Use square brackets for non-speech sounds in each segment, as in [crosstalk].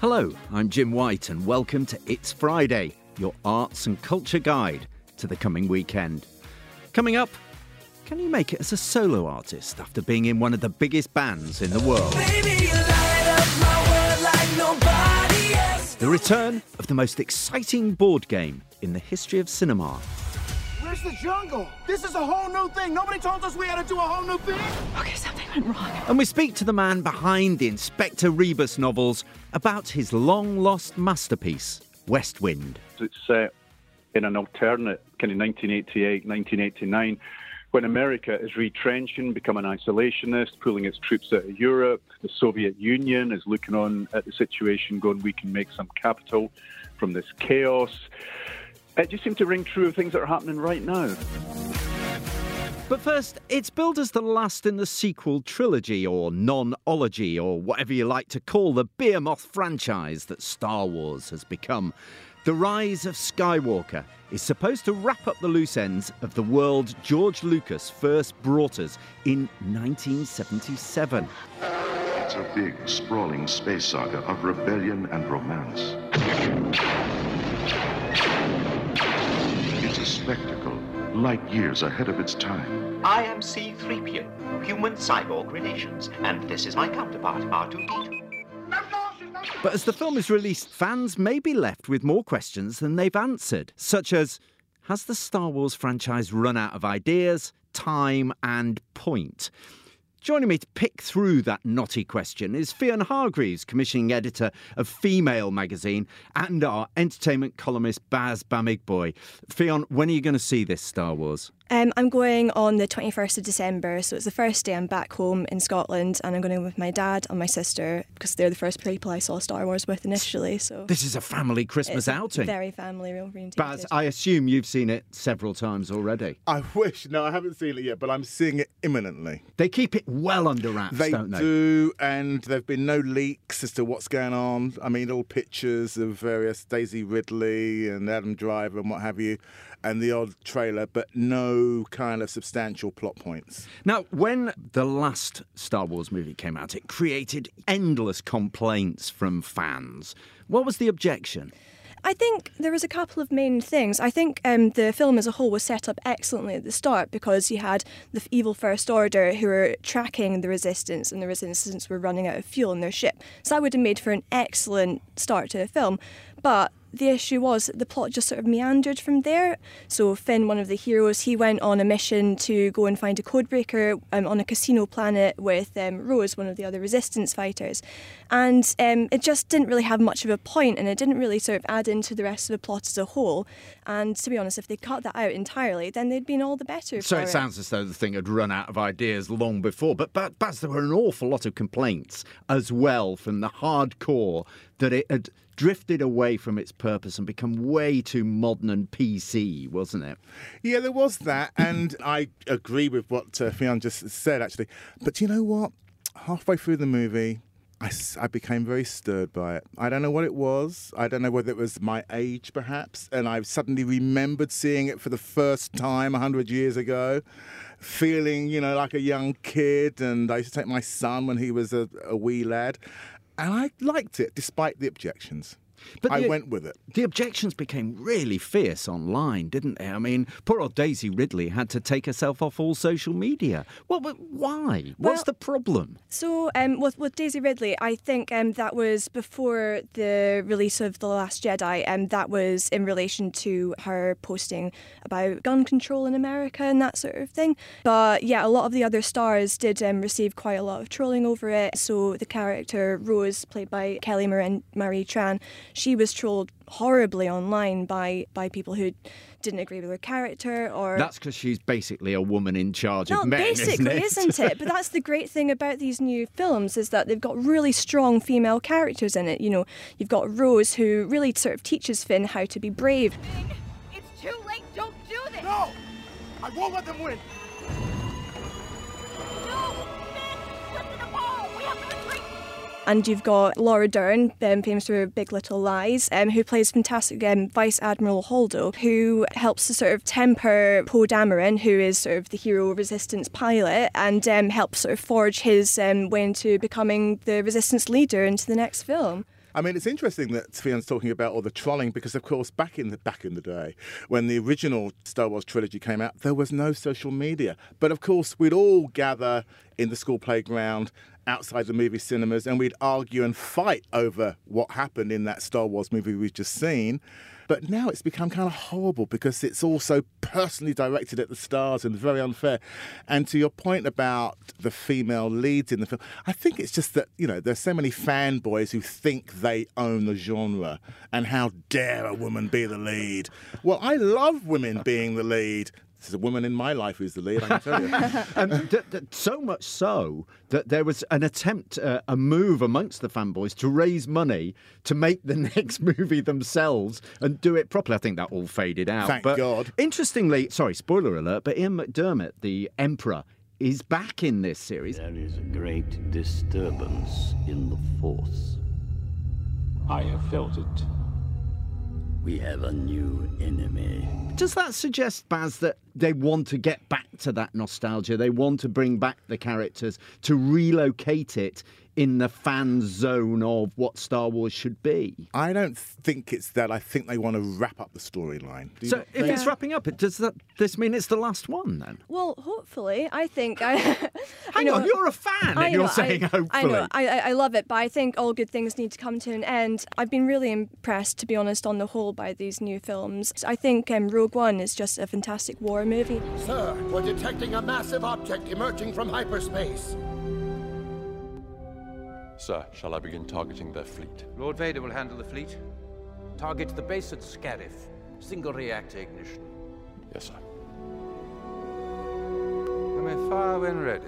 Hello, I'm Jim White, and welcome to It's Friday, your arts and culture guide to the coming weekend. Coming up, can you make it as a solo artist after being in one of the biggest bands in the world? the return of the most exciting board game in the history of cinema. Where's the jungle? This is a whole new thing. Nobody told us we had to do a whole new thing. Okay, something went wrong. And we speak to the man behind the Inspector Rebus novels about his long lost masterpiece, West Wind. It's set in an alternate kind of 1988, 1989 when America is retrenching, becoming isolationist, pulling its troops out of Europe. The Soviet Union is looking on at the situation, going, we can make some capital from this chaos. It just seemed to ring true of things that are happening right now. But first, it's billed as the last in the sequel trilogy or non-ology or whatever you like to call the Behemoth franchise that Star Wars has become. The Rise of Skywalker is supposed to wrap up the loose ends of the world George Lucas first brought us in 1977. It's a big, sprawling space saga of rebellion and romance. It's a spectacle, light years ahead of its time. I am C-3PO, human cyborg relations, and this is my counterpart, R2-D2. But as the film is released, fans may be left with more questions than they've answered, such as Has the Star Wars franchise run out of ideas, time, and point? Joining me to pick through that knotty question is Ffion Hargreaves, commissioning editor of Femail magazine, and our entertainment columnist Baz Bamigboye. Ffion, when are you going to see this Star Wars? Um, I'm going on the 21st of December, so it's the first day I'm back home in Scotland, and I'm going with my dad and my sister because they're the first people I saw Star Wars with initially. So this is a family Christmas it's outing. Very family oriented. But I assume you've seen it several times already. I wish. No, I haven't seen it yet, but I'm seeing it imminently. They keep it well under wraps, they don't they? they? do, and there've been no leaks as to what's going on. I mean, all pictures of various Daisy Ridley and Adam Driver and what have you and the odd trailer, but no kind of substantial plot points. Now, when the last Star Wars movie came out, it created endless complaints from fans. What was the objection? I think there was a couple of main things. I think um, the film as a whole was set up excellently at the start because you had the evil First Order who were tracking the Resistance, and the Resistance were running out of fuel in their ship. So that would have made for an excellent start to the film. But the issue was the plot just sort of meandered from there. So Finn, one of the heroes, he went on a mission to go and find a codebreaker um, on a casino planet with um, Rose, one of the other resistance fighters. And um, it just didn't really have much of a point and it didn't really sort of add into the rest of the plot as a whole. And to be honest, if they cut that out entirely, then they'd been all the better. So it, it, sounds as though the thing had run out of ideas long before. But, but, but there were an awful lot of complaints as well from the hardcore that it had drifted away from its purpose and become way too modern and PC, wasn't it? Yeah, there was that, [coughs] and I agree with what uh, Ffion just said, actually. But you know what? Halfway through the movie, I, I, became very stirred by it. I don't know what it was. I don't know whether it was my age, perhaps. And I suddenly remembered seeing it for the first time 100 years ago, feeling, you know, like a young kid. And I used to take my son when he was a, a wee lad and I liked it despite the objections. But I went with it. The objections became really fierce online, didn't they? I mean, poor old Daisy Ridley had to take herself off all social media. Well, but why? Well, What's the problem? So, um, with, with Daisy Ridley, I think um, that was before the release of The Last Jedi, and um, that was in relation to her posting about gun control in America and that sort of thing. But yeah, a lot of the other stars did um, receive quite a lot of trolling over it. So, the character Rose, played by Kelly Marie Tran, she was trolled horribly online by by people who didn't agree with her character or that's because she's basically a woman in charge no, of men basically isn't it? isn't it? But that's the great thing about these new films is that they've got really strong female characters in it. You know you've got rose who really sort of teaches finn how to be brave. It's too late. Don't do this. No! I won't let them win And you've got Laura Dern, um, famous for Big Little Lies, um, who plays fantastic um, Vice Admiral Holdo, who helps to sort of temper Poe Dameron, who is sort of the hero resistance pilot, and um, helps sort of forge his um, way into becoming the resistance leader into the next film. I mean, it's interesting that Ffion's talking about all the trolling because, of course, back in the back in the day, when the original Star Wars trilogy came out, there was no social media. But of course, we'd all gather in the school playground outside the movie cinemas, and we'd argue and fight over what happened in that Star Wars movie we've just seen. But now it's become kind of horrible because it's also personally directed at the stars and very unfair. And to your point about the female leads in the film, I think it's just that, you know, there's so many fanboys who think they own the genre and how dare a woman be the lead. Well, I love women being the lead. There's a woman in my life who's the lead, I can tell you. [laughs] um, d- d- so much so that there was an attempt, uh, a move amongst the fanboys to raise money to make the [laughs] next movie themselves and do it properly. I think that all faded out. Thank but God. Interestingly, sorry, spoiler alert, but Ian McDiarmid, the Emperor, is back in this series. There is a great disturbance in the Force. I have felt it. We have a new enemy. Does that suggest, Baz, that they want to get back to that nostalgia? They want to bring back the characters to relocate it in the fan zone of what Star Wars should be? I don't think it's that. I think they want to wrap up the storyline. So not if think? it's wrapping up, it does that this mean it's the last one then? Well, hopefully, I think. I, [laughs] Hang you know, on, you're a fan I and you're saying I, hopefully. I know, I, I I love it, but I think all good things need to come to an end. I've been really impressed, to be honest, on the whole, by these new films. I think um, Rogue One is just a fantastic war movie. Sir, we're detecting a massive object emerging from hyperspace. Sir, shall I begin targeting their fleet? Lord Vader will handle the fleet. Target the base at Scarif. Single reactor ignition. Yes, sir. You may fire when ready.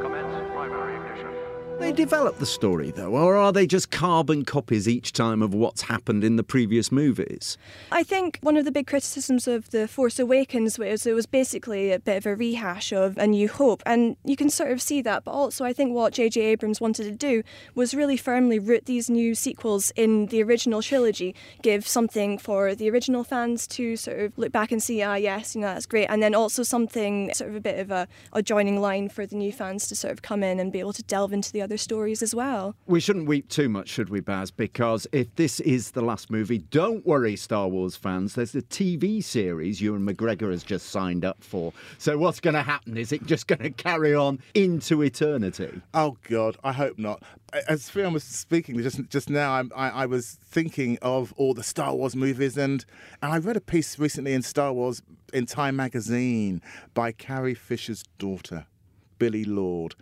Commence primary ignition. They develop the story though, or are they just carbon copies each time of what's happened in the previous movies? I think one of the big criticisms of The Force Awakens was it was basically a bit of a rehash of A New Hope, and you can sort of see that. But also, I think what J.J. Abrams wanted to do was really firmly root these new sequels in the original trilogy, give something for the original fans to sort of look back and see, ah, yes, you know, that's great, and then also something sort of a bit of a, a joining line for the new fans to sort of come in and be able to delve into the stories as well. We shouldn't weep too much, should we, Baz? Because if this is the last movie, don't worry, Star Wars fans. There's a TV series Ewan McGregor has just signed up for. So what's going to happen? Is it just going [laughs] to carry on into eternity? Oh God, I hope not. As Fiona was speaking just just now, I'm, I, I was thinking of all the Star Wars movies, and and I read a piece recently in Star Wars in Time magazine by Carrie Fisher's daughter, Billie Lourd.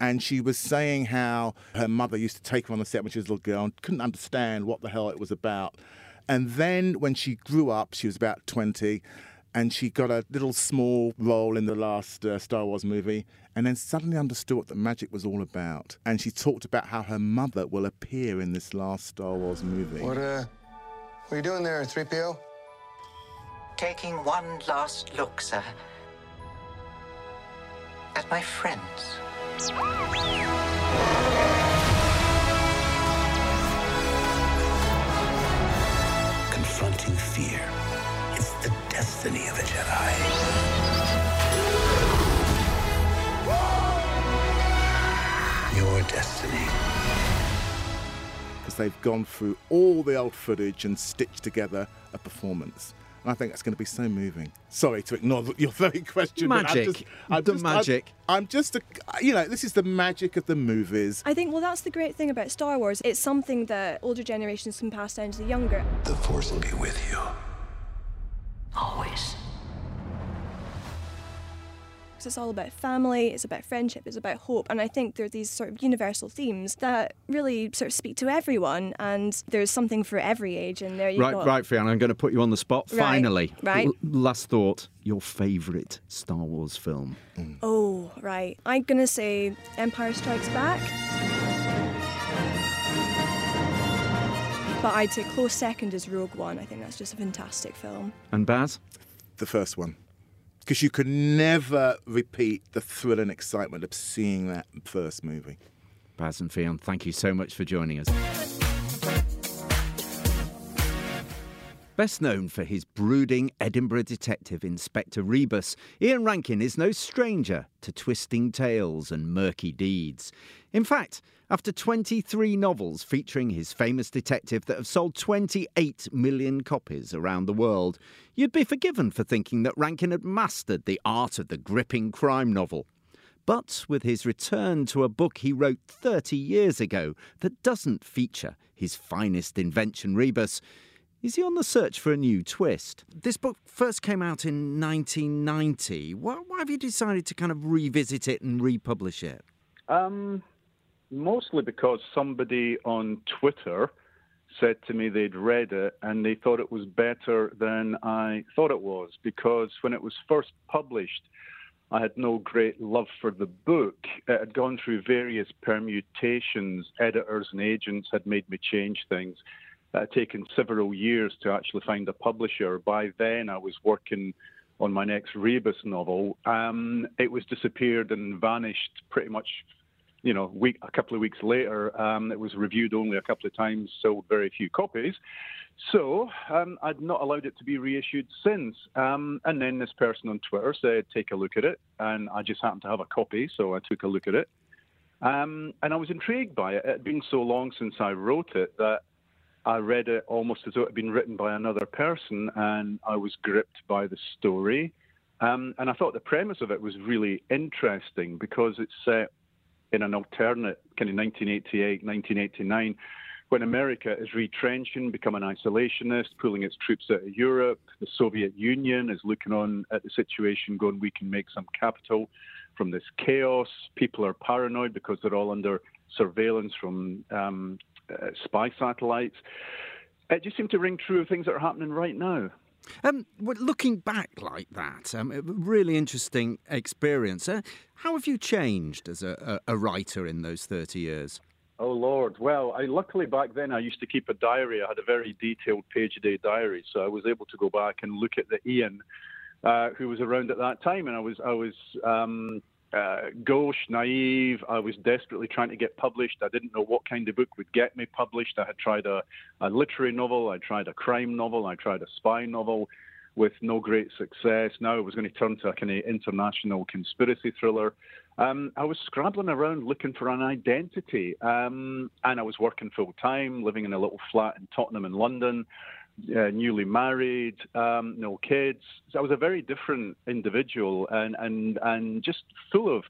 And she was saying how her mother used to take her on the set when she was a little girl and couldn't understand what the hell it was about. And then when she grew up, she was about 20, and she got a little small role in the last uh, Star Wars movie, and then suddenly understood what the magic was all about. And she talked about how her mother will appear in this last Star Wars movie. What, uh, what are you doing there, 3PO? Taking one last look, sir. At my friends. Confronting fear. It's the destiny of a Jedi. Your destiny. They've gone through all the old footage and stitched together a performance. And I think that's going to be so moving. Sorry to ignore your very question. but I'm Magic. just- I'm The just- I'm- magic. I'm just a, you know, this is the magic of the movies. I think, well, that's the great thing about Star Wars. It's something that older generations can pass down to the younger. The Force will be with you. Always. Because it's all about family, it's about friendship, it's about hope. And I think there are these sort of universal themes that really sort of speak to everyone. And there's something for every age. And there you Right, go. right, right, Fiona, I'm going to put you on the spot. Right, Finally, right. L- last thought your favourite Star Wars film? Mm. Oh, right. I'm going to say Empire Strikes Back. But I'd say close second is Rogue One. I think that's just a fantastic film. And Baz? The first one. Because you could never repeat the thrill and excitement of seeing that first movie. Baz and Fiona, thank you so much for joining us. Best known for his brooding Edinburgh detective Inspector Rebus, Ian Rankin is no stranger to twisting tales and murky deeds. In fact, after 23 novels featuring his famous detective that have sold 28 million copies around the world, you'd be forgiven for thinking that Rankin had mastered the art of the gripping crime novel. But with his return to a book he wrote 30 years ago that doesn't feature his finest invention, Rebus, is he on the search for a new twist? This book first came out in 1990. Why, why have you decided to kind of revisit it and republish it? Um, mostly because somebody on Twitter said to me they'd read it and they thought it was better than I thought it was. Because when it was first published, I had no great love for the book. It had gone through various permutations. Editors and agents had made me change things. It had taken several years to actually find a publisher. By then, I was working on my next Rebus novel. Um, it was disappeared and vanished pretty much, you know, week a couple of weeks later. Um, it was reviewed only a couple of times, sold very few copies. So um, I'd not allowed it to be reissued since. Um, and then this person on Twitter said, take a look at it. And I just happened to have a copy, so I took a look at it. Um, and I was intrigued by it. It had been so long since I wrote it that I read it almost as though it had been written by another person, and I was gripped by the story. Um, and I thought the premise of it was really interesting because it's set in an alternate kind of 1988, 1989, when America is retrenching, becoming isolationist, pulling its troops out of Europe. The Soviet Union is looking on at the situation, going, we can make some capital from this chaos. People are paranoid because they're all under surveillance from um, uh, spy satellites. It just seemed to ring true of things that are happening right now. Um, looking back like that, um, really interesting experience. Uh, how have you changed as a, a, writer in those 30 years? Oh, Lord. Well, I, luckily back then I used to keep a diary. I had a very detailed page a day diary, so I was able to go back and look at the Ian uh, who was around at that time. And I was, I was um, uh, gauche, naive. I was desperately trying to get published. I didn't know what kind of book would get me published. I had tried a, a literary novel, I tried a crime novel, I tried a spy novel with no great success. Now I was going to turn to a kind of international conspiracy thriller. Um, I was scrabbling around looking for an identity, um, and I was working full time, living in a little flat in Tottenham in London uh, newly married, um, no kids. So I was a very different individual and, and, and just full of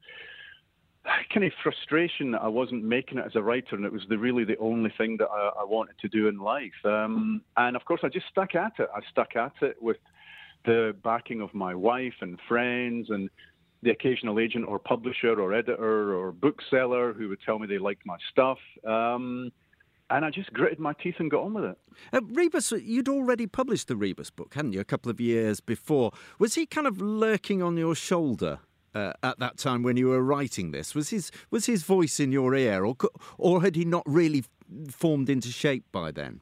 kind of frustration that I wasn't making it as a writer, and it was the, really the only thing that I, I wanted to do in life. Um, and of course, I just stuck at it. I stuck at it with the backing of my wife and friends and the occasional agent or publisher or editor or bookseller who would tell me they liked my stuff. Um, and I just gritted my teeth and got on with it. Uh, Rebus, you'd already published the Rebus book, hadn't you, a couple of years before? Was he kind of lurking on your shoulder uh, at that time when you were writing this? Was his was his voice in your ear, or or had he not really formed into shape by then?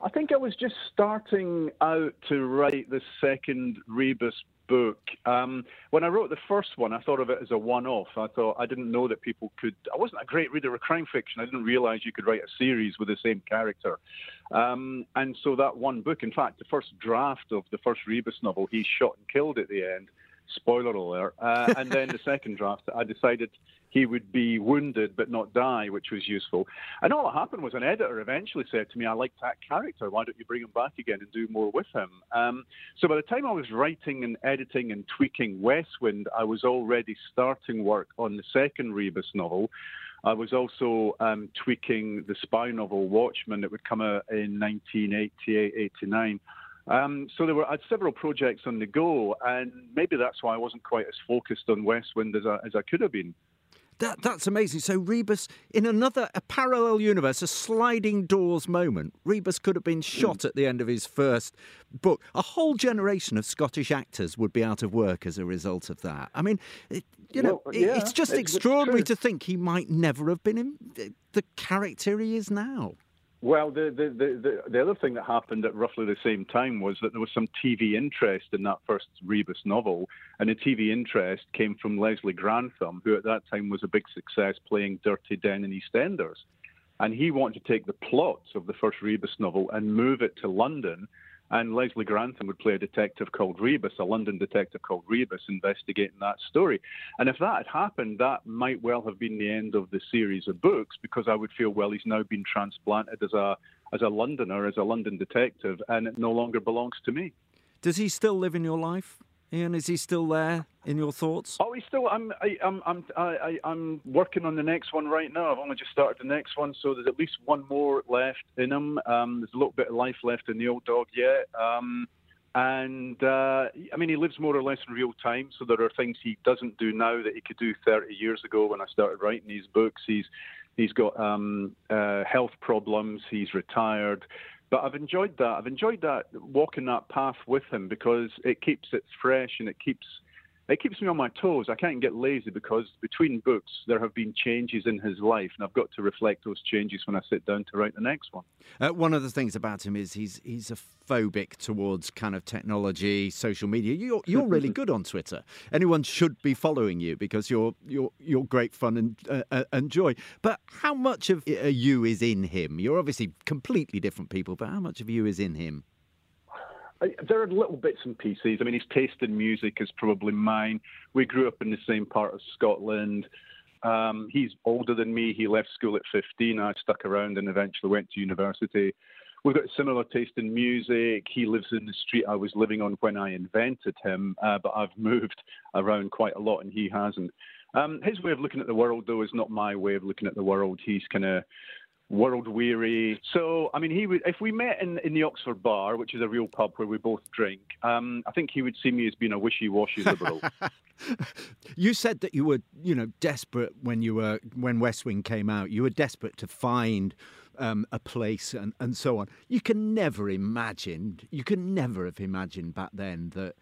I think I was just starting out to write the second Rebus book. Um, when I wrote the first one, I thought of it as a one-off. I thought I didn't know that people could. I wasn't a great reader of crime fiction. I didn't realize you could write a series with the same character. Um, and so that one book, in fact, the first draft of the first Rebus novel, he shot and killed at the end. Spoiler alert. Uh, and then the second draft, I decided he would be wounded but not die, which was useful. And all that happened was an editor eventually said to me, I like that character. Why don't you bring him back again and do more with him? Um, so by the time I was writing and editing and tweaking Westwind, I was already starting work on the second Rebus novel. I was also um, tweaking the spy novel Watchman that would come out in 1988 89. Um, so there were I had several projects on the go, and maybe that's why I wasn't quite as focused on Westwind as I, as I could have been. That, that's amazing. So Rebus, in another a parallel universe, a sliding doors moment, Rebus could have been hmm. shot at the end of his first book. A whole generation of Scottish actors would be out of work as a result of that. I mean, it, you know, well, yeah, it's just it's extraordinary to think he might never have been in the character he is now. Well, the, the, the, the, other thing that happened at roughly the same time was that there was some TV interest in that first Rebus novel, and the TV interest came from Leslie Grantham, who at that time was a big success playing Dirty Den in EastEnders. And he wanted to take the plot of the first Rebus novel and move it to London and Leslie Grantham would play a detective called Rebus, a London detective called Rebus, investigating that story. And if that had happened, that might well have been the end of the series of books because I would feel, well, he's now been transplanted as a as a Londoner, as a London detective, and it no longer belongs to me. Does he still live in your life? Ian, is he still there in your thoughts? Oh, he's still. I'm. I, I'm. I'm. I, I'm working on the next one right now. I've only just started the next one, so there's at least one more left in him. Um, there's a little bit of life left in the old dog yet. Um, and uh, I mean, he lives more or less in real time. So there are things he doesn't do now that he could do 30 years ago when I started writing these books. He's he's got um, uh, health problems. He's retired. But I've enjoyed that. I've enjoyed that walking that path with him because it keeps it fresh and it keeps it keeps me on my toes. I can't get lazy because between books there have been changes in his life, and I've got to reflect those changes when I sit down to write the next one. Uh, one of the things about him is he's he's a phobic towards kind of technology, social media. You're you're really [laughs] good on Twitter. Anyone should be following you because you're you're you're great fun and uh, uh and joy. But how much of uh, you is in him? You're obviously completely different people, but how much of you is in him? There are little bits and pieces. I mean, his taste in music is probably mine. We grew up in the same part of Scotland. Um, he's older than me. He left school at 15. I stuck around and eventually went to university. We've got similar taste in music. He lives in the street I was living on when I invented him, uh, but I've [laughs] moved around quite a lot and he hasn't. Um, his way of looking at the world, though, is not my way of looking at the world. He's kind of world weary. So, I mean, he would if we met in, in the Oxford Bar, which is a real pub where we both drink. Um, I think he would see me as being a wishy-washy liberal. [laughs] you said that you were, you know, desperate when you were when West Wind came out. You were desperate to find. Um, a place and, and so on. You can never imagine, you can never have imagined back then that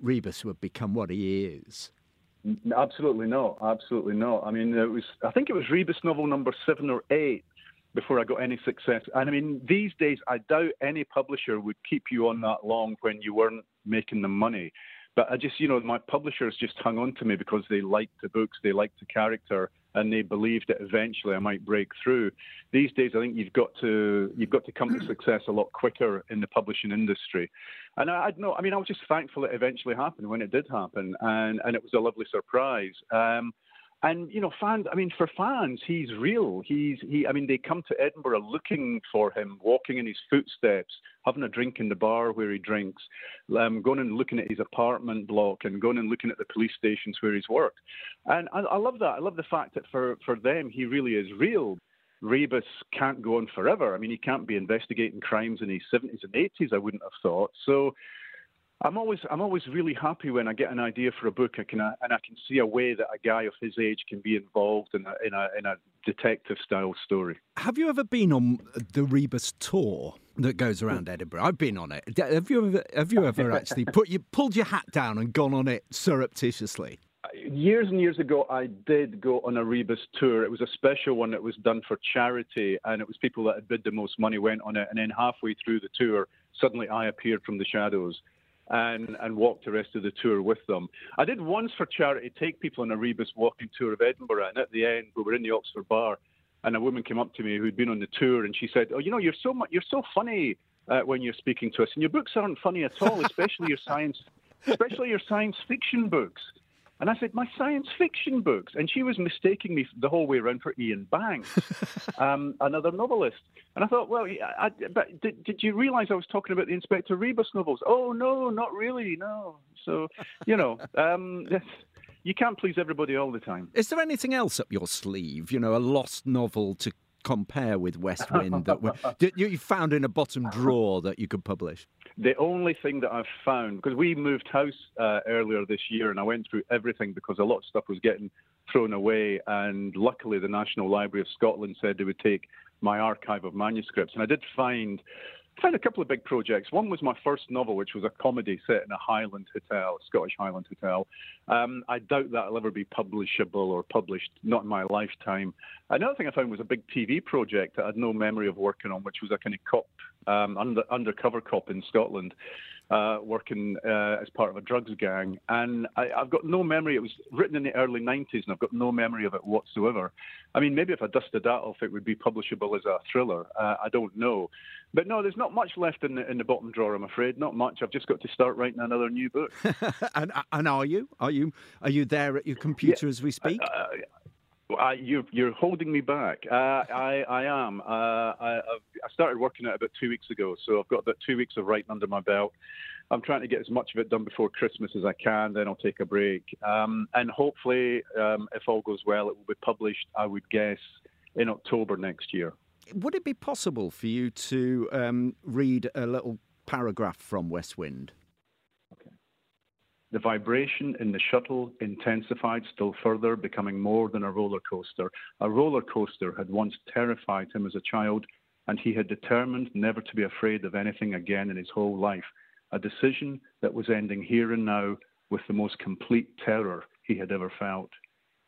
Rebus would become what he is. Absolutely not. Absolutely not. I mean, it was. I think it was Rebus novel number seven or eight before I got any success. And I mean, these days, I doubt any publisher would keep you on that long when you weren't making the money. But I just, you know, my publishers just hung on to me because they liked the books, they liked the character, and they believed that eventually I might break through. These days, I think you've got to you've got to come to success a lot quicker in the publishing industry. And I, I know, I mean, I was just thankful it eventually happened when it did happen, and and it was a lovely surprise. Um, and you know, fans. I mean, for fans, he's real. He's he. I mean, they come to Edinburgh looking for him, walking in his footsteps, having a drink in the bar where he drinks, um, going and looking at his apartment block, and going and looking at the police stations where he's worked. And I, I love that. I love the fact that for for them, he really is real. Rebus can't go on forever. I mean, he can't be investigating crimes in his 70s and 80s. I wouldn't have thought so. I'm always I'm always really happy when I get an idea for a book I can, uh, and I can see a way that a guy of his age can be involved in a in a, in a detective style story. Have you ever been on the Rebus tour that goes around Edinburgh? I've been on it. Have you ever have you ever actually put you pulled your hat down and gone on it surreptitiously? Years and years ago, I did go on a Rebus tour. It was a special one that was done for charity, and it was people that had bid the most money went on it. And then halfway through the tour, suddenly I appeared from the shadows and, and walk the rest of the tour with them. I did once for charity take people on a Rebus walking tour of Edinburgh, and at the end, we were in the Oxford bar, and a woman came up to me who'd been on the tour, and she said, "Oh, you know, you're so you're so funny uh, when you're speaking to us, and your books aren't funny at all, especially your science, especially your science fiction books." And I said, my science fiction books. And she was mistaking me the whole way around for Iain Banks, [laughs] um, another novelist. And I thought, well, I, I, but did, did you realize I was talking about the Inspector Rebus novels? Oh, no, not really, no. So, you know, [laughs] um, [laughs] you can't please everybody all the time. Is there anything else up your sleeve? You know, a lost novel to compare with West Wind that you found in a bottom drawer that you could publish? The only thing that I've found, because we moved house uh, earlier this year and I went through everything because a lot of stuff was getting thrown away. And luckily, the National Library of Scotland said they would take my archive of manuscripts. And I did find found a couple of big projects. One was my first novel, which was a comedy set in a Highland hotel, a Scottish Highland hotel. Um, I doubt that'll ever be publishable or published, not in my lifetime. Another thing I found was a big TV project that I had no memory of working on, which was a kind of cop, um, under, undercover cop in Scotland. Uh, working uh, as part of a drugs gang. And I, have got no memory. It was written in the early 90s, and I've got no memory of it whatsoever. I mean, maybe if I dusted that off, it would be publishable as a thriller. Uh, I don't know. But no, there's not much left in the in the bottom drawer. I'm afraid, not much. I've just got to start writing another new book. [laughs] and and are you? Are you are you there at your computer Yeah, as we speak? Uh, uh, you're you're holding me back. Uh, I I am. Uh, I I've, started working on it about two weeks ago, so I've got about two weeks of writing under my belt. I'm trying to get as much of it done before Christmas as I can. Then I'll take a break, um, and hopefully, um, if all goes well, it will be published. I would guess in October next year. Would it be possible for you to um, read a little paragraph from West Wind? The vibration in the shuttle intensified still further, becoming more than a roller coaster. A roller coaster had once terrified him as a child, and he had determined never to be afraid of anything again in his whole life. A decision that was ending here and now with the most complete terror he had ever felt.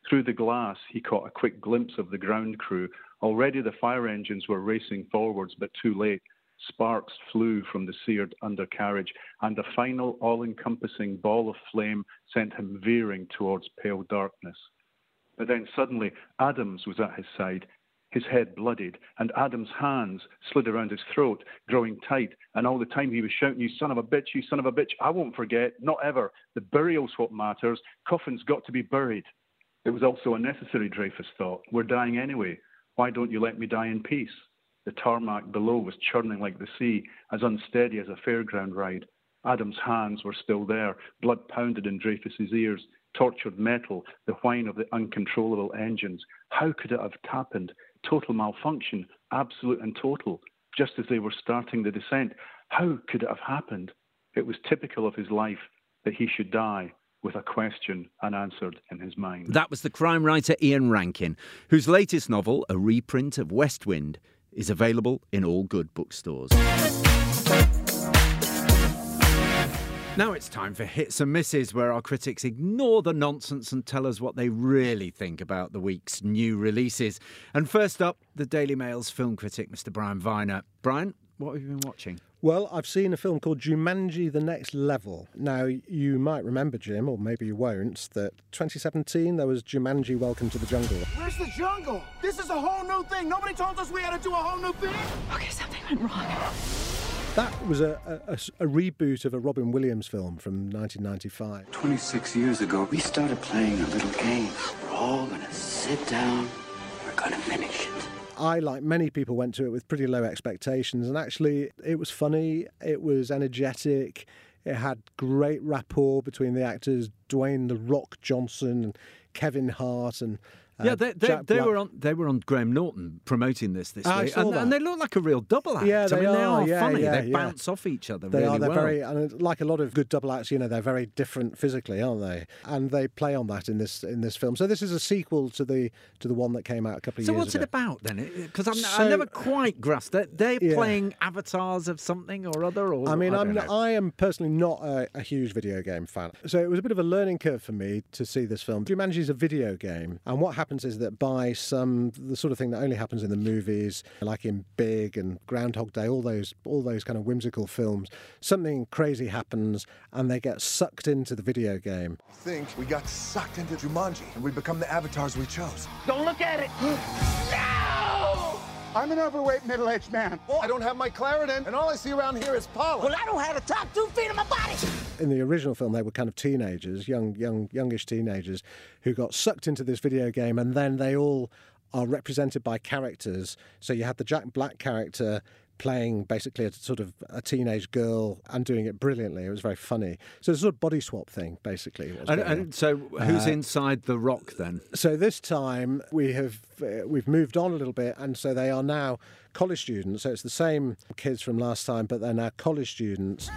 Through the glass, he caught a quick glimpse of the ground crew. Already the fire engines were racing forwards, but too late. Sparks flew from the seared undercarriage, and a final, all encompassing ball of flame sent him veering towards pale darkness. But then suddenly, Adams was at his side, his head bloodied, and Adams' hands slid around his throat, growing tight, and all the time he was shouting, You son of a bitch, you son of a bitch, I won't forget, not ever. The burial's what matters. Coffin's got to be buried. It was also unnecessary, Dreyfus thought. We're dying anyway. Why don't you let me die in peace? The tarmac below was churning like the sea, as unsteady as a fairground ride. Adam's hands were still there, blood pounded in Dreyfus's ears, tortured metal, the whine of the uncontrollable engines. How could it have happened? Total malfunction, absolute and total, just as they were starting the descent. How could it have happened? It was typical of his life that he should die with a question unanswered in his mind. That was the crime writer Ian Rankin, whose latest novel, a reprint of West Wind, is available in all good bookstores. Now it's time for Hits and Misses, where our critics ignore the nonsense and tell us what they really think about the week's new releases. And first up, the Daily Mail's film critic, Mr. Brian Viner. Brian, what have you been watching? Well, I've seen a film called Jumanji The Next Level. Now, you might remember, Jim, or maybe you won't, that 2017 there was Jumanji Welcome to the Jungle. Where's the jungle? This is a whole new thing. Nobody told us we had to do a whole new thing. Okay, something went wrong. That was a, a, a, reboot of a Robin Williams film from 1995. 26 years ago, we started playing a little game. We're all gonna sit down, we're gonna finish it. I, like many people, went to it with pretty low expectations, and actually, it was funny, it was energetic, it had great rapport between the actors Dwayne The Rock Johnson and Kevin Hart and uh, yeah, they, they, they were on they were on Graham Norton promoting this this I week, and, and they look like a real double act. Yeah, I they mean, are. they are yeah, funny. yeah, they yeah. bounce off each other They really are. They're well. very, and like a lot of good double acts, you know, they're very different physically, aren't they? And they play on that in this in this film. So this is a sequel to the to the one that came out a couple of So years So what's ago. it about then? Because I So- never quite grasped it. They're playing avatars of something or other. Or I mean, I I'm. I am personally not a, a huge video game fan, so it was a bit of a learning curve for me to see this film. Jumanji is a video game, and what happens is that by some the sort of thing that only happens in the movies, like in Big and Groundhog Day, all those all those kind of whimsical films, something crazy happens, and they get sucked into the video game. think we got sucked into Jumanji and we become the avatars we chose. Don't look at it. [gasps] no! I'm an overweight middle-aged man. I don't have my Claritin, and all I see around here is pollen. Well, I don't have the top two feet of my body. in the original film they were kind of teenagers young young youngish teenagers who got sucked into this video game and then they all are represented by characters so you had the jack black character playing basically a sort of a teenage girl and doing it brilliantly it was very funny so it's a sort of body swap thing basically And, and so, who's Uh, inside the rock then? so this time we have uh, we've moved on a little bit, and so they are now college students. So it's the same kids from last time, but they're now college students.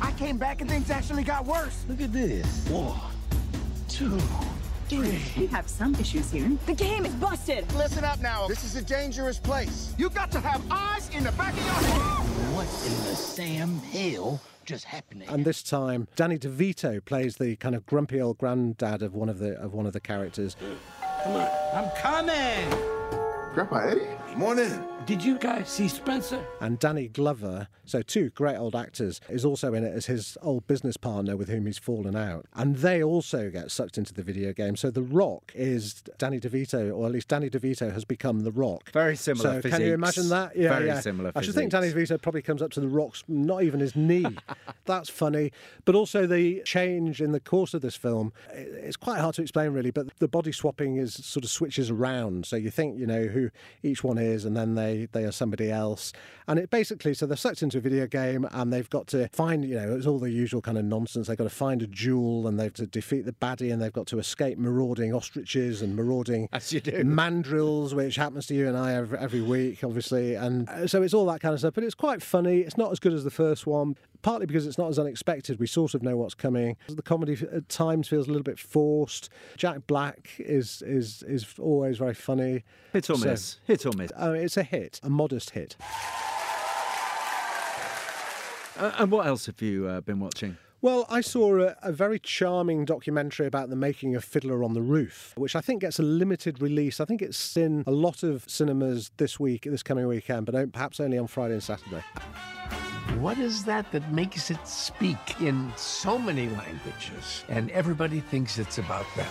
I came back and things actually got worse. Look at this. One, two, three. We have some issues here. The game is busted. Listen up now. This is a dangerous place. You got to have eyes in the back of your head. What in the Sam Hill just happened? And this time, Danny DeVito plays the kind of grumpy old granddad of one of the of one of the characters. Come on. I'm coming. Grandpa Eddie? Morning. Did you guys see Spencer? And Danny Glover, so two great old actors, is also in it as his old business partner with whom he's fallen out. And they also get sucked into the video game. So The Rock is Danny DeVito, or at least Danny DeVito has become The Rock. Very similar So can you imagine that? Yeah, Very yeah. similar I should think Danny. DeVito probably comes up to The Rock's, not even his knee. [laughs] That's funny. But also the change in the course of this film, it's quite hard to explain really, but the body swapping is sort of switches around. So you think you know who each one is, and then they, they are somebody else. And it basically, so they're sucked into a video game and they've got to find, you know, it's all the usual kind of nonsense. They've got to find a jewel and they've to defeat the baddie and they've got to escape marauding ostriches and marauding As you do. mandrills, which happens to you and I every, every week, obviously. And uh, so it's all that kind of stuff. But it's quite funny. It's not as good as the first one, partly because it's not as unexpected. We sort of know what's coming. The comedy at times feels a little bit forced. Jack Black is is is always very funny. Hit or So- miss. Hit or miss. Uh, it's a hit, a modest hit. Uh, and what else have you uh, been watching? Well, I saw a, a very charming documentary about the making of Fiddler on the Roof, which I think gets a limited release. I think it's in a lot of cinemas this week, this coming weekend, but perhaps only on Friday and Saturday. What is that that makes it speak in so many languages and everybody thinks it's about them?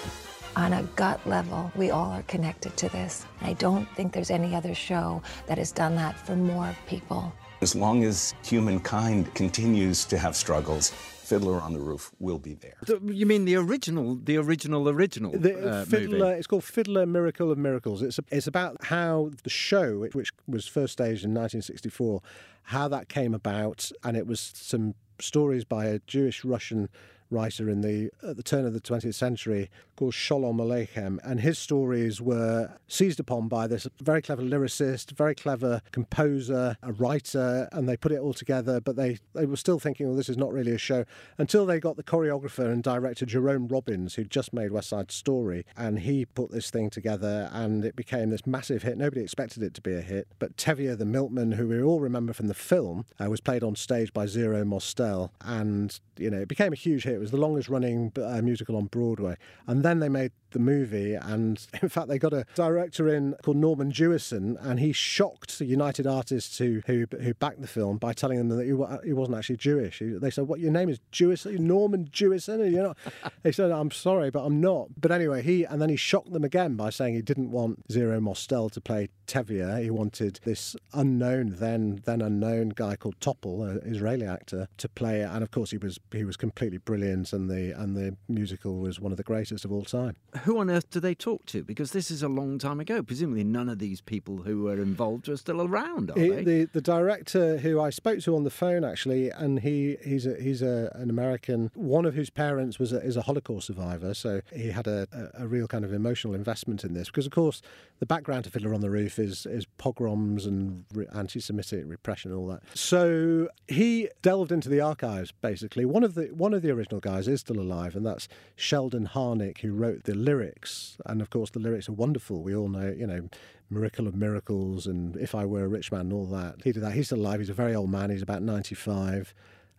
On a gut level, we all are connected to this. I don't think there's any other show that has done that for more people. As long as humankind continues to have struggles, Fiddler on the Roof will be there. The- You mean the original, the original, original The uh, Fiddler, movie? it's called Fiddler Miracle of Miracles. It's it's about how the show, which- which was first staged in 1964, how that came about, and it was some stories by a Jewish Russian writer in the at the turn of the 20th century called Sholom Aleichem, and his stories were seized upon by this very clever lyricist, very clever composer, a writer, and they put it all together. But they they were still thinking, well, this is not really a show until they got the choreographer and director Jerome Robbins, who'd just made West Side Story, and he put this thing together, and it became this massive hit. Nobody expected it to be a hit, but Tevye the milkman, who we all remember from the film, uh, was played on stage by Zero Mostel, and you know it became a huge hit. It was the longest running uh, musical on Broadway, and then they made the movie, and [laughs] in fact they got a director in called Norman Jewison, and he shocked the United Artists who who, who backed the film by telling them that he, he wasn't actually Jewish. He- They said, "What your name is Jewison, Norman Jewison?" And you're not. [laughs] He said, "I'm sorry, but I'm not." But anyway, he and then he shocked them again by saying he didn't want Zero Mostel to play Tevye. He wanted this unknown, then then unknown guy called Topol, an Israeli actor, to play it. And of course, he was he was completely brilliant, and the and the musical was one of the greatest of all time. Who on earth do they talk to? Because this is a long time ago. Presumably, none of these people who were involved are still around, are He- they? the the director who I spoke to on the phone actually, and he he's a, he's a, an American, one of whose parents was a, is a Holocaust survivor, so he had a, a, a real kind of emotional investment in this because of course the background to Fiddler on the Roof is is pogroms and re- anti-Semitic repression and all that. So he delved into the archives basically. One of the one of the original guys is still alive, and that's Sheldon Harnick who wrote the lyrics, and of course the lyrics are wonderful. We all know, you know. Miracle of Miracles and If I Were a Rich Man and all that. He did that. He's still alive. He's a very old man. He's about 95.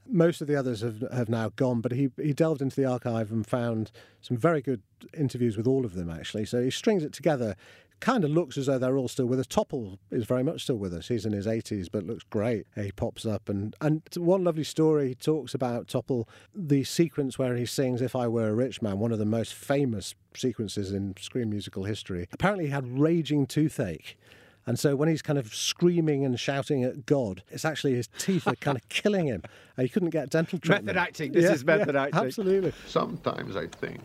Most of the others have, have now gone, but he, he delved into the archive and found some very good interviews with all of them, actually. So he strings it together. Kind of looks as though they're all still with us. Topol is very much still with us. He's in his 80s, but looks great. He pops up. And, and one lovely story he talks about Topol, the sequence where he sings If I Were a Rich Man, one of the most famous sequences in screen musical history. Apparently, he had raging toothache. And so when he's kind of screaming and shouting at God, it's actually his teeth are kind of [laughs] killing him. And he couldn't get dental treatment. Method acting. This is method acting. Absolutely. Sometimes I think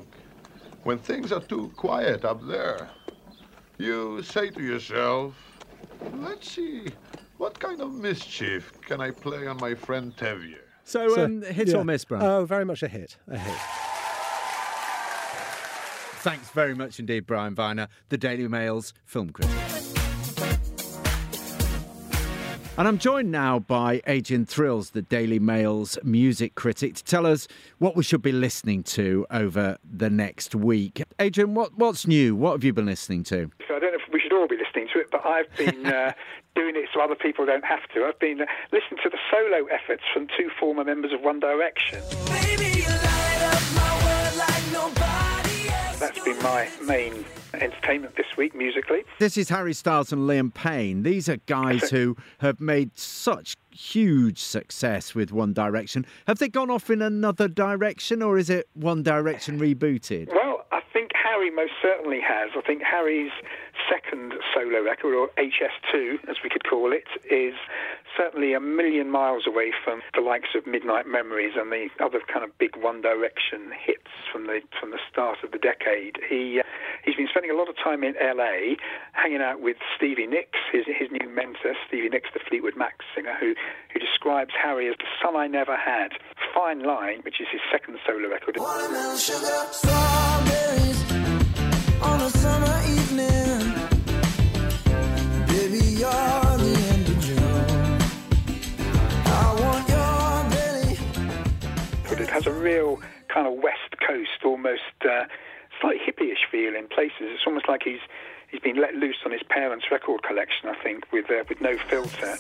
when things are too quiet up there, you say to yourself, let's see, what kind of mischief can I play on my friend Tevye? So, So, um, hit yeah. or miss, Brian? Oh, very much a hit. A hit. Thanks very much indeed, Brian Viner, the Daily Mail's film critic. And I'm joined now by Adrian Thrills, the Daily Mail's music critic, to tell us what we should be listening to over the next week. Adrian, what, what's new? What have you been listening to? So I don't know if we should all be listening to it, but I've been [laughs] uh, doing it so other people don't have to. I've been uh, listening to the solo efforts from two former members of One Direction. That's been my main entertainment this week musically. This is Harry Styles and Liam Payne. These are guys who have made such huge success with One Direction. Have they gone off in another direction, or is it One Direction rebooted? Well, I think Harry most certainly has. I think Harry's second solo record, or HS2 as we could call it, is certainly a million miles away from the likes of Midnight Memories and the other kind of big One Direction hits from the from the start of the decade. He uh, he's been spending a lot of time in LA, hanging out with Stevie Nicks, his his new mentor, Stevie Nicks, the Fleetwood Mac singer, who who describes Harry as the son I never had. Fine Line, which is his second solo record. Watermelon sugar, strawberries on a summer evening. Baby, you're the end of June. I want your belly. but it has a real kind of West Coast, almost uh, slightly hippie-ish feel in places. It's almost like he's he's been let loose on his parents' record collection, I think, with uh, with no filter.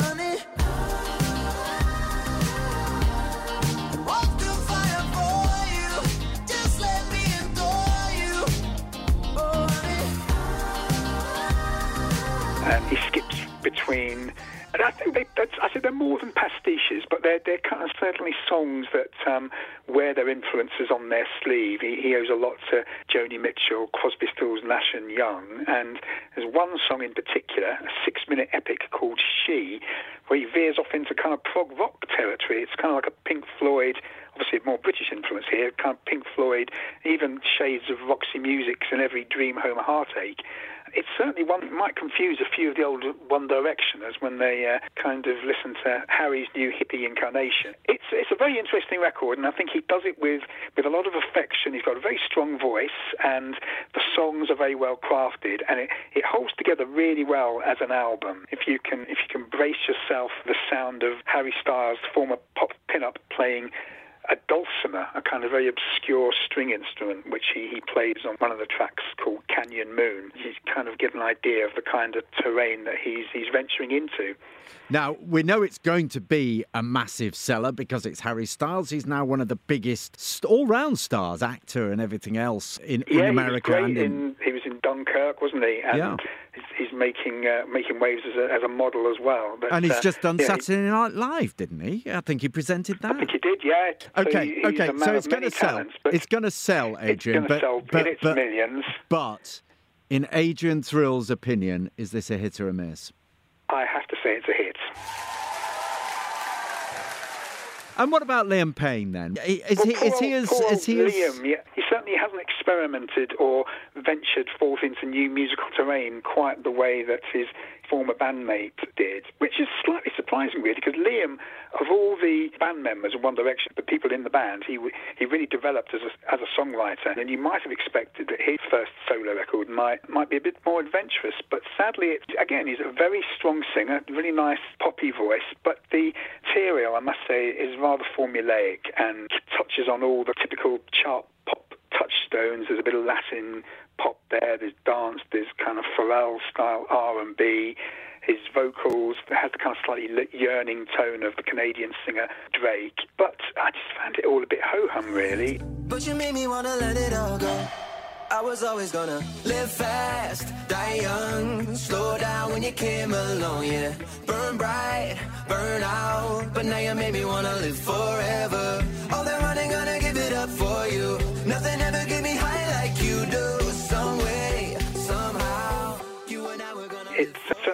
Honey, walk through fire for you. Just let me adore you. Honey. and he skips between. I think they, that's, I said they're more than pastiches, but they're they're kind of certainly songs that um, wear their influences on their sleeve. He, he owes a lot to Joni Mitchell, Crosby, Stills, Nash and Young, and there's one song in particular, a six-minute epic called "She," where he veers off into kind of prog rock territory. It's kind of like a Pink Floyd obviously more British influence here, kind of Pink Floyd, even shades of Roxy Music's and every Dream Home Heartache. It's certainly one might confuse a few of the old One Directioners when they uh, kind of listen to Harry's new hippie incarnation. It's it's a very interesting record, and I think he does it with, with a lot of affection. He's got a very strong voice, and the songs are very well crafted, and it, it holds together really well as an album. If you can if you can brace yourself for the sound of Harry Styles, former pop pinup, playing a dulcimer, a kind of very obscure string instrument, which he, he plays on one of the tracks called Canyon Moon. He's kind of given an idea of the kind of terrain that he's he's venturing into. Now, we know it's going to be a massive seller because it's Harry Styles. He's now one of the biggest all round stars, actor and everything else in, in yeah, America. he was and great in, in, he was in Dunkirk, wasn't he? And Yeah. He's, he's making uh, making waves as a, as a model as well. But, and he's uh, just done yeah, Saturday Night Live, didn't he? I think he presented that. I think he did, yeah. So Okay, he- okay, so it's going to sell. talents, It's going to sell, Adrian. It's gonna but, sell in but, its but, millions. But, in Adrian Thrills' opinion, is this a hit or a miss? I have to say it's a hit. And what about Liam Payne then? Is Well, he is he as is he as Liam? Yeah, he certainly hasn't experimented or ventured forth into new musical terrain quite the way that his former bandmate did, which is slightly surprising, really, because Liam, of all the band members of One Direction, the people in the band, he he really developed as a, as a songwriter, and you might have expected that his first solo record might might be a bit more adventurous, but sadly, again, he's a very strong singer, really nice poppy voice, but the material, I must say, is rather formulaic and touches on all the typical chart pop touchstones. There's a bit of Latin there. There's dance. There's kind of Pharrell style R&B. His vocals has the kind of slightly yearning tone of the Canadian singer Drake. But I just found it all a bit ho hum, really. But you made me wanna let it all go. I was always gonna live fast, die young, slow down when you came along, yeah. Burn bright, burn out, but now you made me wanna live forever. All that running, gonna give it up for you. Nothing ever get me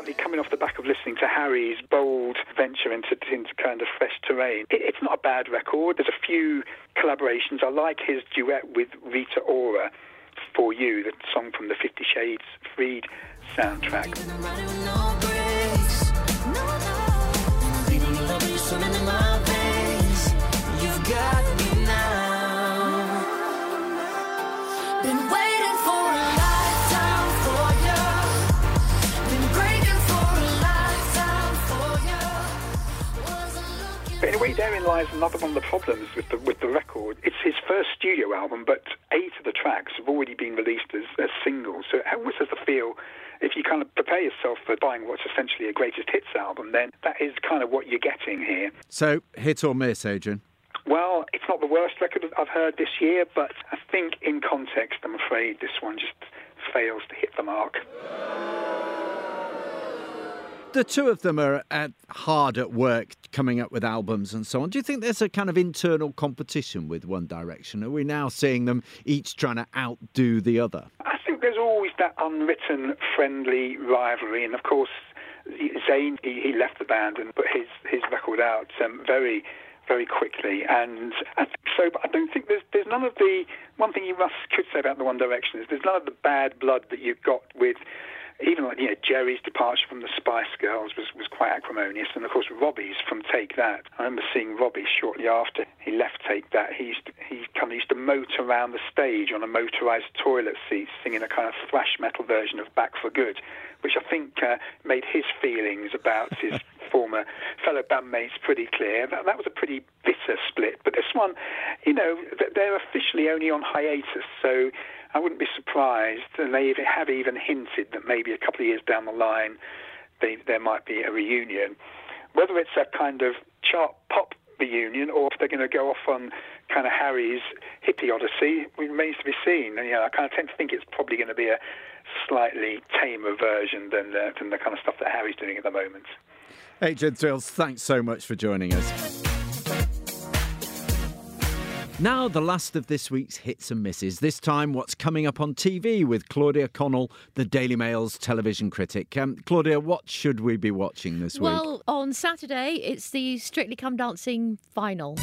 certainly coming off the back of listening to Harry's bold venture into, into kind of fresh terrain. It, it's not a bad record. There's a few collaborations. I like his duet with Rita Ora, For You, the song from the Fifty Shades Freed soundtrack. In a way, therein lies another one of the problems with the with the record. It's his first studio album, but eight of the tracks have already been released as, as singles. So how always has the feel, if you kind of prepare yourself for buying what's essentially a greatest hits album, then that is kind of what you're getting here. so hit or miss, Adrian? Well, it's it's not the worst record I've heard this year, but I think in context, I'm afraid this one just fails to hit the mark. The two of them are at, hard at work coming up with albums and so on. Do you think there's a kind of internal competition with One Direction? Are we now seeing them each trying to outdo the other? I think there's always that unwritten friendly rivalry, and of course, Zayn he, he left the band and put his his record out um, very very quickly. And I think so, but I don't think there's there's none of the one thing you must could say about the One Direction is there's none of the bad blood that you've got with even like you know Geri's departure from the Spice Girls was, was quite acrimonious, and of course Robbie's from Take That. I remember seeing Robbie shortly after he left Take That. He used to, he kind of used to motor around the stage on a motorised toilet seat, singing a kind of thrash metal version of Back for Good, which I think uh, made his feelings about his [laughs] former fellow bandmates pretty clear. That, that was a pretty bitter split. But this one, you know, they're officially only on hiatus, so I wouldn't be surprised, and they have even hinted that maybe a couple of years down the line they, there might be a reunion. Whether it's a kind of chart pop reunion or if they're going to go off on kind of Harry's hippie odyssey remains to be seen. And you know, I kind of tend to think it's probably going to be a slightly tamer version than the, than the kind of stuff that Harry's doing at the moment. Adrian Thrills, thanks so much for joining us. Now, the last of this week's hits and misses. This time, what's coming up on TV with Claudia Connell, the Daily Mail's television critic. Um, Claudia, what should we be watching this week? Well, on Saturday, it's the Strictly Come Dancing final.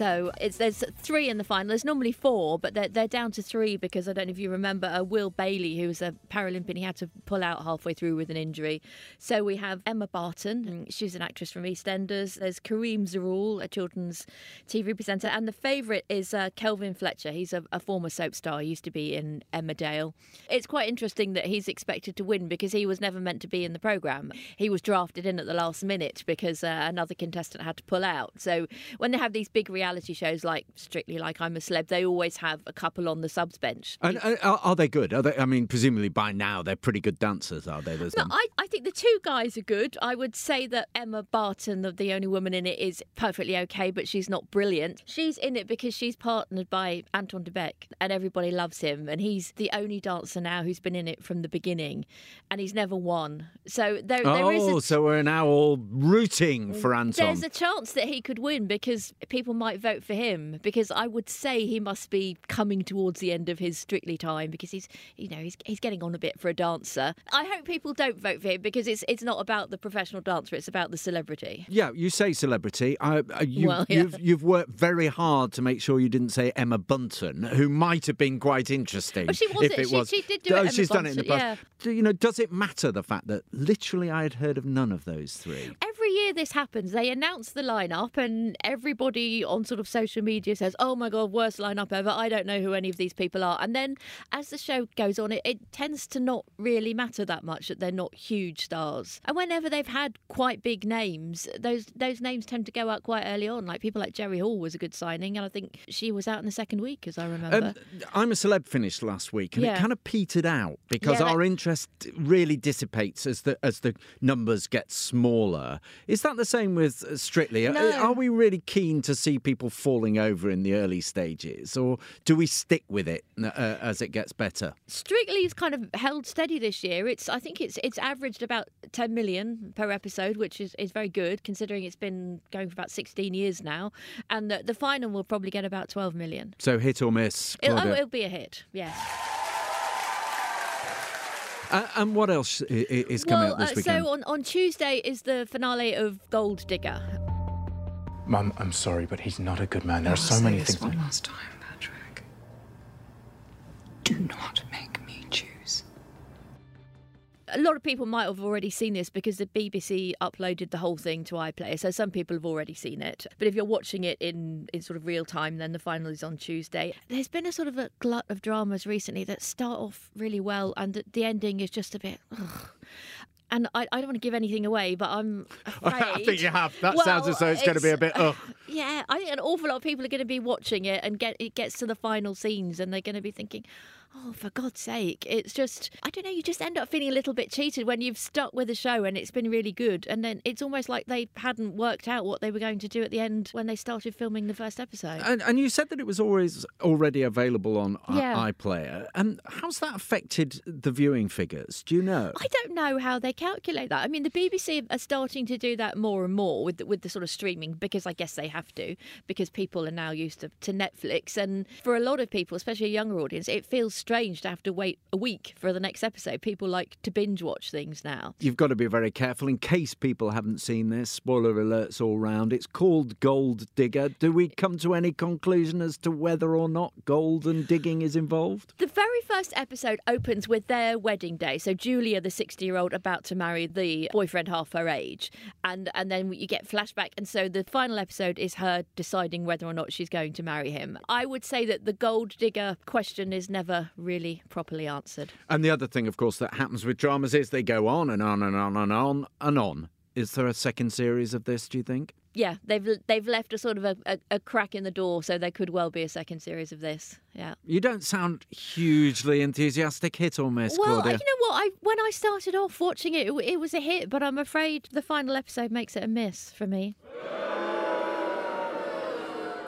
So it's there's three in the final. There's normally four, but they're, they're down to three because I don't know if you remember uh, Will Bayley, who was a Paralympian. He had to pull out halfway through with an injury. So we have Emma Barton. She's an actress from EastEnders. There's Karim Zeroual, a children's TV presenter, and the favourite is uh, Kelvin Fletcher. He's a, a former soap star. He used to be in Emmerdale. It's quite interesting that he's expected to win because he was never meant to be in the programme. He was drafted in at the last minute because uh, another contestant had to pull out. So when they have these big reality reality shows like Strictly Like I'm a Celeb, they always have a couple on the subs bench. And, uh, are, are they good? Are they, I mean, presumably by now they're pretty good dancers, are they? There's no, I, I think the two guys are good. I would say that Emma Barton, the, the only woman in it, is perfectly okay, but she's not brilliant. She's in it because she's partnered by Anton du Beke, and everybody loves him, and he's the only dancer now who's been in it from the beginning, and he's never won. So there, oh, there is. A, so we're now all rooting for Anton. There's a chance that he could win because people might vote for him because I would say he must be coming towards the end of his Strictly time because he's you know he's, he's getting on a bit for a dancer. I hope people don't vote for him because it's it's not about the professional dancer; it's about the celebrity. Yeah, you say celebrity. Uh, you, Well, yeah. You've you've worked very hard to make sure you didn't say Emma Bunton, who might have been quite interesting. Well, she was if it. it She- was. she did do it, Oh, Emma she's done it in the Bunton, past. Do you know? Does it matter the fact that literally I had heard of none of those three? Every year this happens. They announce the lineup, and everybody on sort of social media says, "Oh my god, worst lineup ever." I don't know who any of these people are. And then as the show goes on, it, it tends to not really matter that much that they're not huge stars. And whenever they've had quite big names, those those names tend to go out quite early on. Like people like Jerry Hall was a good signing, and I think she was out in the second week, as I remember. Um, I'm a celeb finished last week, and Yeah. it kind of petered out because Yeah, that- our interest really dissipates as the as the numbers get smaller. Is that the same with uh, Strictly? Are- No. Are we really keen to see people falling over in the early stages, or do we stick with it uh, as it gets better? Strictly's kind of held steady this year. It's I think it's it's averaged about 10 million per episode, which is, is very good considering it's been going for about 16 years now. And the, the final will probably get about 12 million. So hit or miss. It'll, oh, it'll be a hit, yes. Uh, and what else i- i- is coming well, up this uh, weekend? so on, on Tuesday is the finale of Gold Digger. Mum, I'm sorry, but he's not a good man. There are so many things. One last time, Patrick. Do not make me choose. A lot of people might have already seen this because the BBC uploaded the whole thing to iPlayer, so some people have already seen it. But if you're watching it in, in sort of real time, then the final is on Tuesday. There's been a sort of a glut of dramas recently that start off really well, and the, the ending is just a bit. Ugh. And I, I don't want to give anything away, but I'm [laughs] afraid. I think you have. That Well, sounds as though it's, going to be a bit. Ugh. [laughs] Yeah, I think an awful lot of people are going to be watching it and get it gets to the final scenes and they're going to be thinking, Oh, for God's sake. It's just, I don't know, you just end up feeling a little bit cheated when you've stuck with a show and it's been really good. And then it's almost like they hadn't worked out what they were going to do at the end when they started filming the first episode. And, and you said that it was always already available on Yeah. iPlayer. And how's that affected the viewing figures? Do you know? I don't know how they calculate that. I mean, the BBC are starting to do that more and more with the, with the sort of streaming because I guess they have to because people are now used to, to Netflix. And for a lot of people, especially a younger audience, it feels strange to have to wait a week for the next episode. People like to binge watch things now. You've got to be very careful in case people haven't seen this. Spoiler alerts all round. It's called Gold Digger. Do we come to any conclusion as to whether or not gold and digging is involved? The very first episode opens with their wedding day. So Julia, the sixty-year-old, about to marry the boyfriend half her age, and and then you get flashback. And so the final episode is her deciding whether or not she's going to marry him. I would say that the gold digger question is never really properly answered. And the other thing, of course, that happens with dramas is they go on and on and on and on and on. Is there a second series of this, do you think? Yeah, they've they've left a sort of a, a, a crack in the door, so there could well be a second series of this. Yeah. You don't sound hugely enthusiastic. Hit or miss, Well, Claudia? you know what? I when I started off watching it, it, it was a hit, but I'm afraid the final episode makes it a miss for me.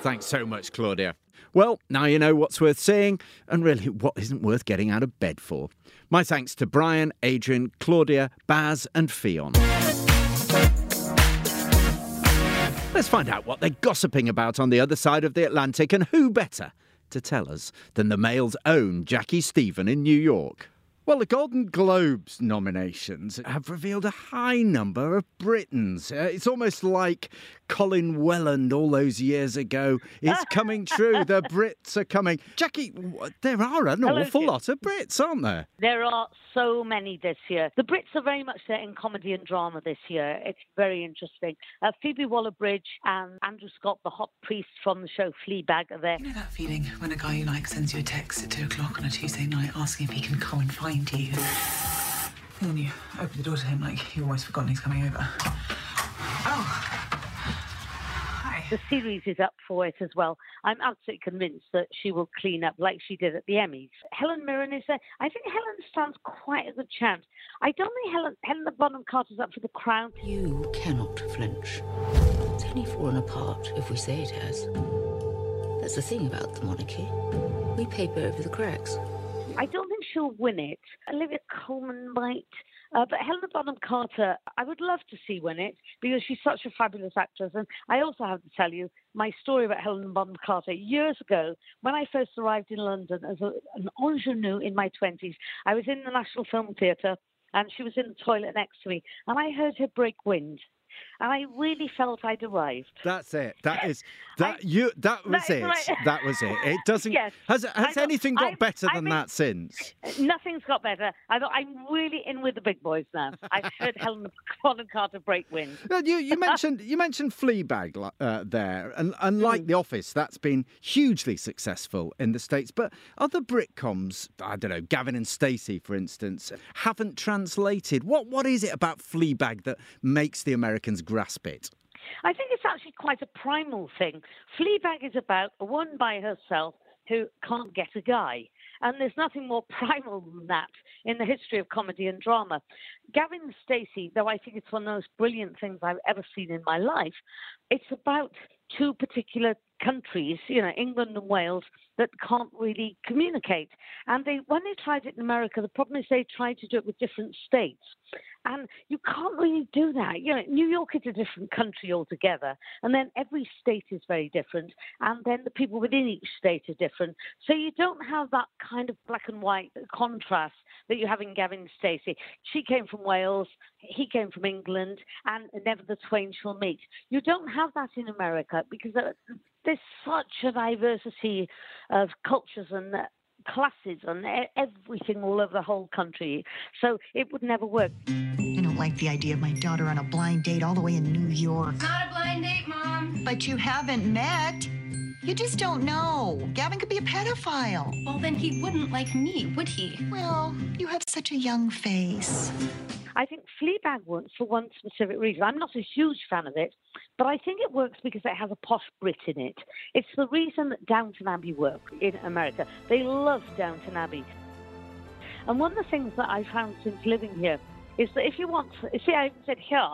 Thanks so much, Claudia. Well, now you know what's worth seeing and really what isn't worth getting out of bed for. My thanks to Brian, Adrian, Claudia, Baz, and Ffion. Let's find out what they're gossiping about on the other side of the Atlantic and who better to tell us than the Mail's own Jackie Stephen in New York. Well, the Golden Globes nominations have revealed a high number of Britons. Uh, it's almost like Colin Welland all those years ago. It's [laughs] coming true. The Brits are coming. Jackie, there are an Hello, awful Jim. lot of Brits, aren't there? There are so many this year. The Brits are very much there in comedy and drama this year. It's very interesting. Uh, Phoebe Waller-Bridge and Andrew Scott, the hot priest from the show Fleabag, are there. You know that feeling when a guy you like sends you a text at two o'clock on a Tuesday night asking if he can come and find you? And then you open the door to him like you've almost forgotten he's coming over. Oh, Hi. The series is up for it as well. I'm absolutely convinced that she will clean up like she did at the Emmys. Helen Mirren is there. I think Helen stands quite a good chance. I don't think Helen, Helen Bonham Carter's up for the crown. You cannot flinch. It's only fallen apart if we say it has. That's the thing about the monarchy. We paper over the cracks. I don't think she'll win it. Olivia Colman might. Uh, but Helena Bonham Carter, I would love to see win it because she's such a fabulous actress. And I also have to tell you my story about Helena Bonham Carter. Years ago, when I first arrived in London as a, an ingenue in my 20s, I was in the National Film Theatre and she was in the toilet next to me. And I heard her break wind. And I really felt I'd arrived. That's it. That is that you. That was That it. right. That was it. It [laughs] doesn't. Yes. Has has anything got I'm- better I'm than that since? Nothing's got better. I thought I'm really in with the big boys now. I've heard [laughs] Helen Bonham Carter break wind. You, you [laughs] mentioned you mentioned Fleabag uh, there, and, and Hmm. like The Office, that's been hugely successful in the states. But other Britcoms, I don't know, Gavin and Stacey, for instance, haven't translated. What what is it about Fleabag that makes the Americans grasp it? I think it's actually quite a primal thing. Fleabag is about a woman by herself who can't get a guy. And there's nothing more [laughs] primal than that in the history of comedy and drama. Gavin Stacey, though I think it's one of the most brilliant things I've ever seen in my life, it's about two particular countries, you know, England and Wales, that can't really communicate. And they, when they tried it in America, the problem is they tried to do it with different states. And you can't really do that. You know, New York is a different country altogether. And then every state is very different. And then the people within each state are different. So you don't have that kind of black and white contrast that you have in Gavin Stacey. She came from Wales, he came from England, and never the twain shall meet. You don't have that in America because there- there's such a diversity of cultures and uh, classes and e- everything all over the whole country. So it would never work. I don't like the idea of my daughter on a blind date all the way in New York. Not a blind date, Mom. But you haven't met. You just don't know. Gavin could be a pedophile. Well, then he wouldn't like me, would he? Well, you have such a young face. I think Fleabag works for one specific reason. I'm not a huge fan of it, but I think it works because it has a posh Brit in it. It's the reason that Downton Abbey worked in America. They love Downton Abbey. And one of the things that I found since living here is that if you want, see, I said here.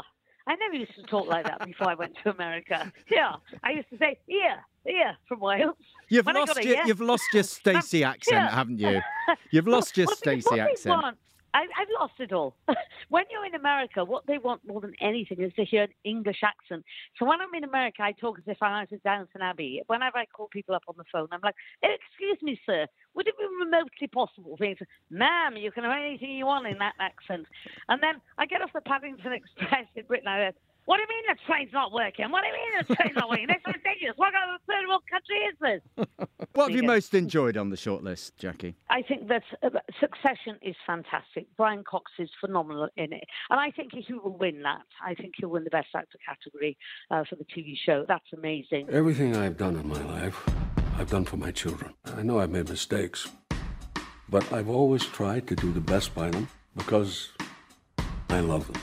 I never used to talk like that before I went to America. [laughs] Here, I used to say here, here from Wales. You've When lost your you've lost your [laughs] um, Stacey accent, yeah. haven't you? [laughs] You've lost your Stacey accent. want- I, I've lost it all. [laughs] when you're in America, what they want more than anything is to hear an English accent. So when I'm in America, I talk as if I was at Downton Abbey. Whenever I call people up on the phone, I'm like, eh, "Excuse me, sir, would it be remotely possible for you to, ma'am, you can have anything you want in that accent?" And then I get off the Paddington Express in Britain. I go, "What do you mean the train's not working? What do you mean the train's not working? This is ridiculous. What kind of third world country is this?" [laughs] What have you most enjoyed on the shortlist, Jackie? I think that uh, Succession is fantastic. Brian Cox is phenomenal in it, and I think he will win that. I think he'll win the Best Actor category uh, for the TV show. That's amazing. Everything I've done in my life, I've done for my children. I know I've made mistakes, but I've always tried to do the best by them because I love them.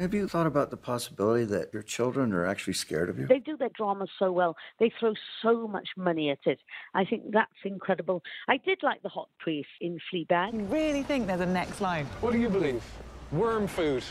Have you thought about the possibility that your children are actually scared of you? They do their drama so well. They throw so much money at it. I think that's incredible. I did like the hot priest in Fleabag. You really think there's a next line? What do you believe? Worm food.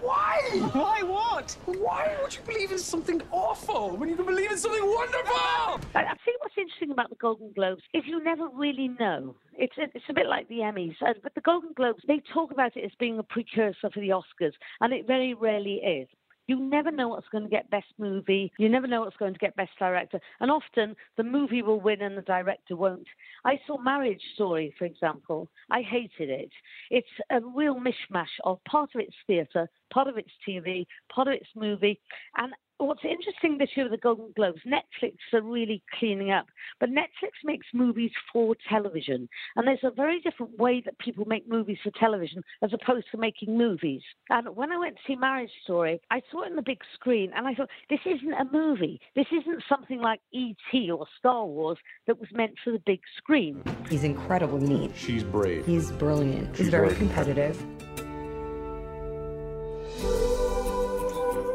Why? Why what? Why would you believe in something awful when you can believe in something wonderful? I, I think what's interesting about the Golden Globes is you never really know. It's a, it's a bit like the Emmys, but the Golden Globes they talk about it as being a precursor for the Oscars, and it very rarely is. You never know what's going to get Best Movie. You never know what's going to get Best Director. And often the movie will win and the director won't. I saw Marriage Story, for example. I hated it. It's a real mishmash of part of it's theatre, part of it's TV, part of it's movie. And what's interesting this year with the Golden Globes, Netflix are really cleaning up. But Netflix makes movies for television. And there's a very different way that people make movies for television as opposed to making movies. And when I went to see Marriage Story, I saw it on the big screen and I thought, this isn't a movie. This isn't something like E.T. or Star Wars that was meant for the big screen. He's incredibly neat. She's brave. He's brilliant. She's He's very right. competitive.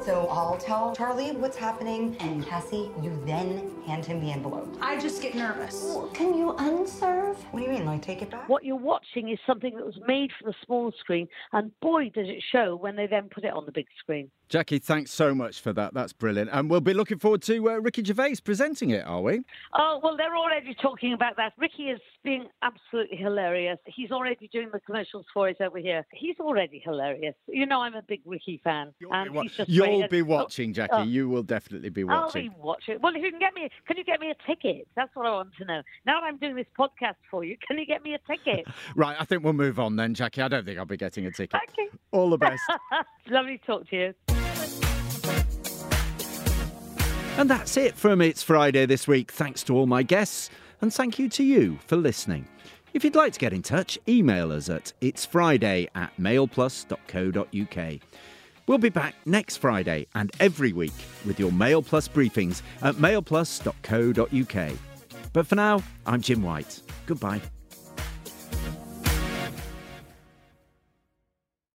So I'll tell Charlie what's happening, and Cassie, you then hand him the envelope. I just get nervous. Can you unserve? What do you mean? Like take it back? What you're watching is something that was made for the small screen, and boy, does it show when they then put it on the big screen. Jackie, thanks so much for that. That's brilliant. And we'll be looking forward to uh, Ricky Gervais presenting it, are we? Oh, well, they're already talking about that. Ricky is being absolutely hilarious. He's already doing the commercials for it over here. He's already hilarious. You know, I'm a big Ricky fan. and he's just You'll be And- watching, Jackie. oh, You will definitely be watching. I'll be watching. Well, if you can get me, can you get me a ticket? That's what I want to know. Now that I'm doing this podcast for you, can you get me a ticket? [laughs] Right, I think we'll move on then, Jackie. I don't think I'll be getting a ticket. All the best. [laughs] Lovely to talk to you. And that's it from It's Friday this week. Thanks to all my guests, and thank you to you for listening. If you'd like to get in touch, email us at itsfriday at mailplus.co.uk. We'll be back next Friday and every week with your Mail Plus briefings at mailplus.co.uk. But for now, I'm Jim White. Goodbye.